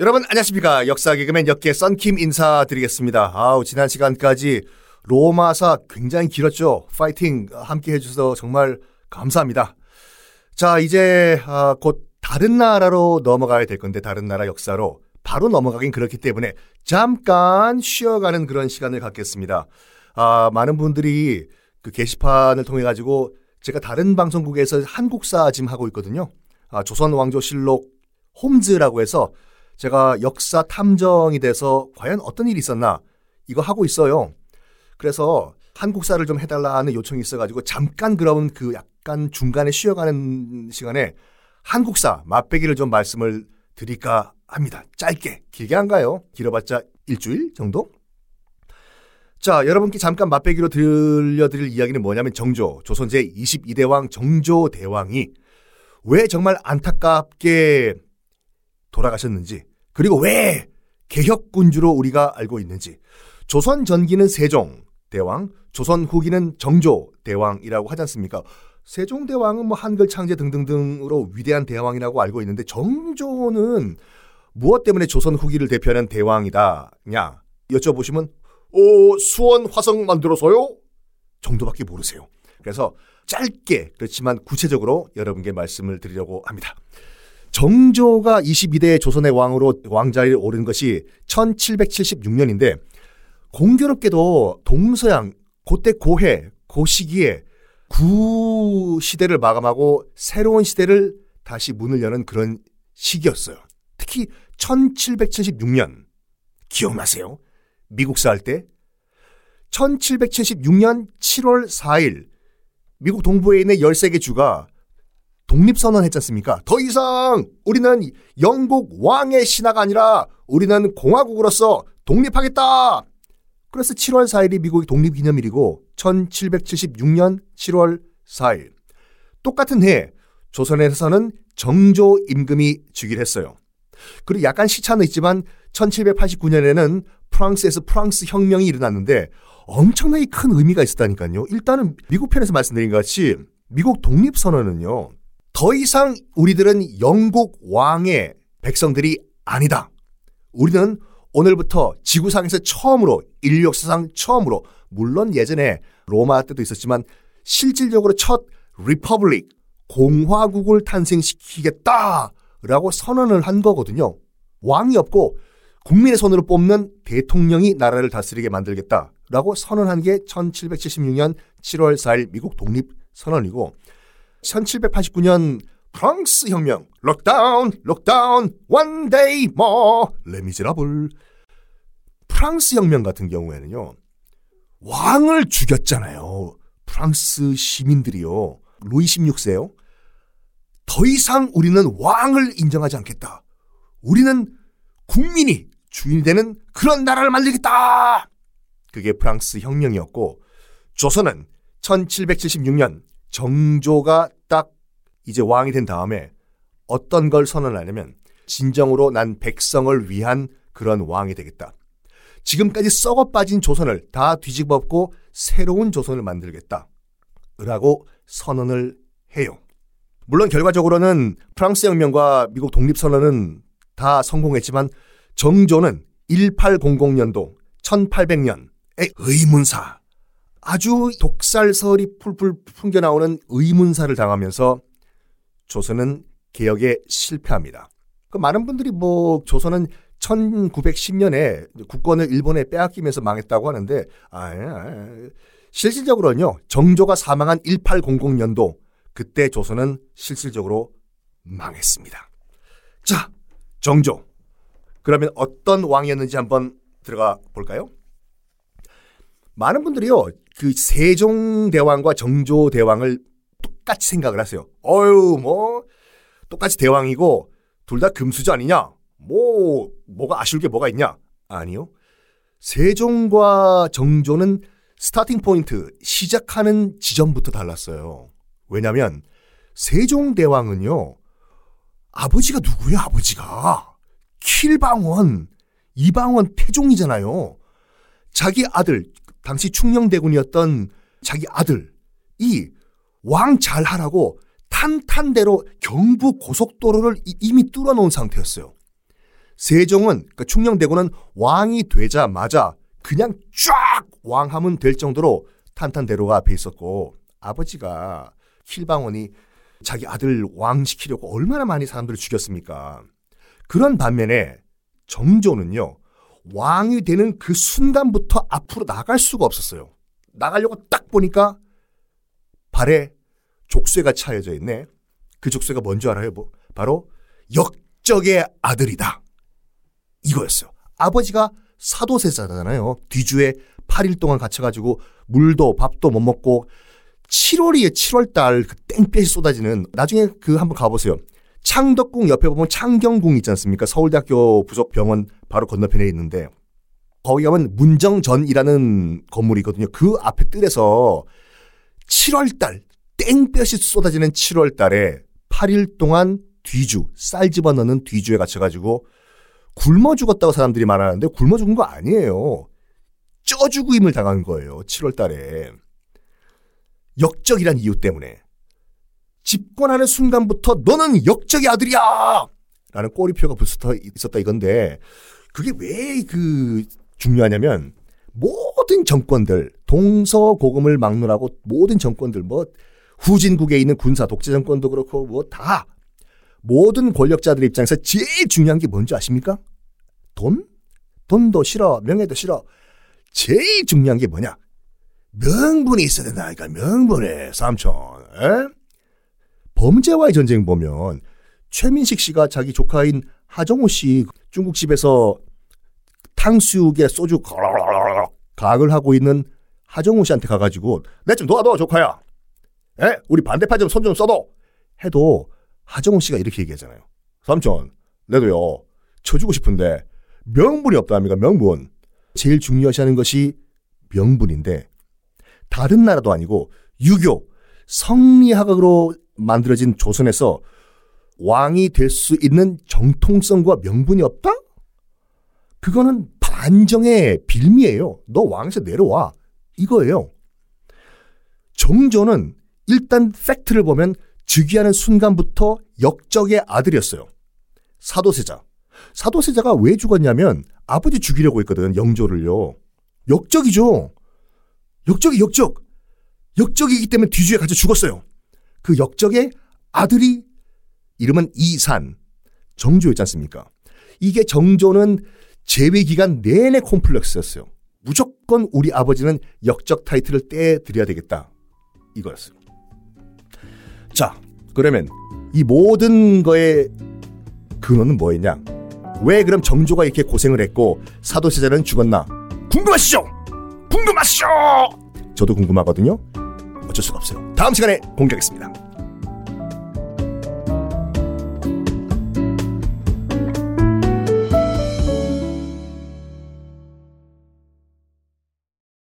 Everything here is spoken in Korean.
여러분 안녕하십니까 역사 개그맨 역계 썬킴 인사드리겠습니다. 아우 지난 시간까지 로마사 굉장히 길었죠. 파이팅 함께 해주셔서 정말 감사합니다. 자 이제 아, 곧 다른 나라로 넘어가야 될 건데 다른 나라 역사로 바로 넘어가긴 그렇기 때문에 잠깐 쉬어가는 그런 시간을 갖겠습니다. 아 많은 분들이 그 게시판을 통해 가지고 제가 다른 방송국에서 한국사 지금 하고 있거든요. 아, 조선 왕조실록 홈즈라고 해서 제가 역사 탐정이 돼서 과연 어떤 일이 있었나 이거 하고 있어요. 그래서 한국사를 좀 해달라는 요청이 있어가지고 잠깐 그러면 그 약간 중간에 쉬어가는 시간에 한국사 맛배기를 좀 말씀을 드릴까 합니다. 짧게 길게 안 가요. 길어봤자 일주일 정도. 자, 여러분께 잠깐 맛배기로 들려드릴 이야기는 뭐냐면 정조, 조선 제 22대 왕 정조 대왕이 왜 정말 안타깝게 돌아가셨는지, 그리고 왜 개혁군주로 우리가 알고 있는지, 조선 전기는 세종 대왕, 조선 후기는 정조 대왕이라고 하지 않습니까? 세종 대왕은 뭐 한글 창제 등등등으로 위대한 대왕이라고 알고 있는데 정조는 무엇 때문에 조선 후기를 대표하는 대왕이다냐 여쭤보시면 어, 수원 화성 만들어서요? 정도밖에 모르세요. 그래서 짧게 그렇지만 구체적으로 여러분께 말씀을 드리려고 합니다. 정조가 22대 조선의 왕으로 왕자리에 오른 것이 1776년인데 공교롭게도 동서양 그때 고해 그 시기에 구 시대를 마감하고 새로운 시대를 다시 문을 여는 그런 시기였어요. 특히 1776년 기억나세요? 미국사 할 때 1776년 7월 4일 미국 동부에 있는 13개 주가 독립선언했지 않습니까? 더 이상 우리는 영국 왕의 신하가 아니라 우리는 공화국으로서 독립하겠다! 그래서 7월 4일이 미국의 독립기념일이고 1776년 7월 4일 똑같은 해 조선에서는 정조 임금이 즉위를 했어요. 그리고 약간 시차는 있지만 1789년에는 프랑스에서 프랑스 혁명이 일어났는데 엄청나게 큰 의미가 있었다니까요. 일단은 미국 편에서 말씀드린 것 같이 미국 독립선언은요. 더 이상 우리들은 영국 왕의 백성들이 아니다. 우리는 오늘부터 지구상에서 처음으로 인류 역사상 처음으로 물론 예전에 로마 때도 있었지만 실질적으로 첫 republic 공화국을 탄생시키겠다라고 선언을 한 거거든요. 왕이 없고 국민의 손으로 뽑는 대통령이 나라를 다스리게 만들겠다라고 선언한 게 1776년 7월 4일 미국 독립 선언이고 1789년 프랑스 혁명. 록다운 록다운 day more. 레미제라블 프랑스 혁명 같은 경우에는요 왕을 죽였잖아요. 프랑스 시민들이요. 루이 16세요. 더 이상 우리는 왕을 인정하지 않겠다. 우리는 국민이 주인이 되는 그런 나라를 만들겠다. 그게 프랑스 혁명이었고 조선은 1776년 정조가 딱 이제 왕이 된 다음에 어떤 걸 선언하냐면 진정으로 난 백성을 위한 그런 왕이 되겠다. 지금까지 썩어 빠진 조선을 다 뒤집어엎고 새로운 조선을 만들겠다. 라고 선언을 해요. 물론 결과적으로는 프랑스 혁명과 미국 독립선언은 다 성공했지만 정조는 1800년도 1800년의 의문사 아주 독살설이 풀풀 풍겨나오는 의문사를 당하면서 조선은 개혁에 실패합니다. 그 많은 분들이 뭐 조선은 1910년에 국권을 일본에 빼앗기면서 망했다고 하는데 아, 아, 실질적으로는요. 정조가 사망한 1800년도 그때 조선은 실질적으로 망했습니다. 자, 정조. 그러면 어떤 왕이었는지 한번 들어가 볼까요? 많은 분들이요. 그 세종대왕과 정조대왕을 똑같이 생각을 하세요. 어유 뭐 똑같이 대왕이고 둘 다 금수저 아니냐? 뭐 뭐가 아쉬울 게 뭐가 있냐? 아니요. 세종과 정조는 스타팅 포인트 시작하는 지점부터 달랐어요. 왜냐면 세종대왕은요. 아버지가 누구야, 아버지가? 킬방원, 이방원 태종이잖아요. 자기 아들, 당시 충녕대군이었던 자기 아들이 왕 잘하라고 탄탄대로 경부 고속도로를 이미 뚫어놓은 상태였어요. 세종은 그러니까 충녕대군은 왕이 되자마자 그냥 쫙 왕하면 될 정도로 탄탄대로가 앞에 있었고 아버지가 킬방원이 자기 아들 왕 시키려고 얼마나 많이 사람들을 죽였습니까? 그런 반면에 정조는요 왕이 되는 그 순간부터 앞으로 나갈 수가 없었어요. 나가려고 딱 보니까 발에 족쇄가 차여져 있네. 그 족쇄가 뭔지 알아요? 뭐 바로 역적의 아들이다. 이거였어요. 아버지가 사도세자잖아요. 뒤주에 8일 동안 갇혀가지고 물도 밥도 못 먹고 7월이에 7월달 그 땡볕이 쏟아지는 나중에 그 한번 가보세요. 창덕궁 옆에 보면 창경궁 있지 않습니까? 서울대학교 부속병원 바로 건너편에 있는데 거기 가면 문정전이라는 건물이 있거든요. 그 앞에 뜰에서 7월달 땡볕이 쏟아지는 7월달에 8일 동안 뒤주 쌀 집어넣는 뒤주에 갇혀가지고 굶어 죽었다고 사람들이 말하는데 굶어 죽은 거 아니에요. 쪄 죽임을 당한 거예요. 7월달에 역적이란 이유 때문에 집권하는 순간부터 너는 역적의 아들이야! 라는 꼬리표가 붙어 있었다 이건데 그게 왜 그 중요하냐면 모든 정권들 동서고금을 막론하고 모든 정권들 뭐 후진국에 있는 군사 독재 정권도 그렇고 뭐 다 모든 권력자들 입장에서 제일 중요한 게 뭔지 아십니까? 돈? 돈도 싫어 명예도 싫어 제일 중요한 게 뭐냐? 명분이 있어야 된다니까 명분에 삼촌 에? 범죄와의 전쟁 보면 최민식 씨가 자기 조카인 하정우 씨 중국집에서 탕수육에 소주 가을 하고 있는 하정우 씨한테 가가지고 내 좀 도와줘 조카야. 에? 우리 반대파 좀손좀 써도 해도 하정우 씨가 이렇게 얘기하잖아요. 삼촌 내도요 쳐주고 싶은데 명분이 없다합니까 명분. 제일 중요시하는 것이 명분인데 다른 나라도 아니고 유교 성리학으로 만들어진 조선에서 왕이 될 수 있는 정통성과 명분이 없다? 그거는 반정의 빌미예요. 너 왕에서 내려와. 이거예요. 정조는 일단 팩트를 보면 즉위하는 순간부터 역적의 아들이었어요. 사도세자. 사도세자가 왜 죽었냐면 아버지 죽이려고 했거든. 영조를요. 역적이죠. 역적이 역적. 역적이기 때문에 뒤주에 갇혀 죽었어요. 그 역적의 아들이 이름은 이산 정조였지 않습니까? 이게 정조는 재위 기간 내내 콤플렉스였어요. 무조건 우리 아버지는 역적 타이틀을 떼드려야 되겠다. 이거였어요. 자, 그러면 이 모든 거의 근원은 뭐였냐? 왜 그럼 정조가 이렇게 고생을 했고 사도세자는 죽었나? 궁금하시죠? 궁금하시죠? 저도 궁금하거든요. 어쩔 수가 없어요. 다음 시간에 공개하겠습니다.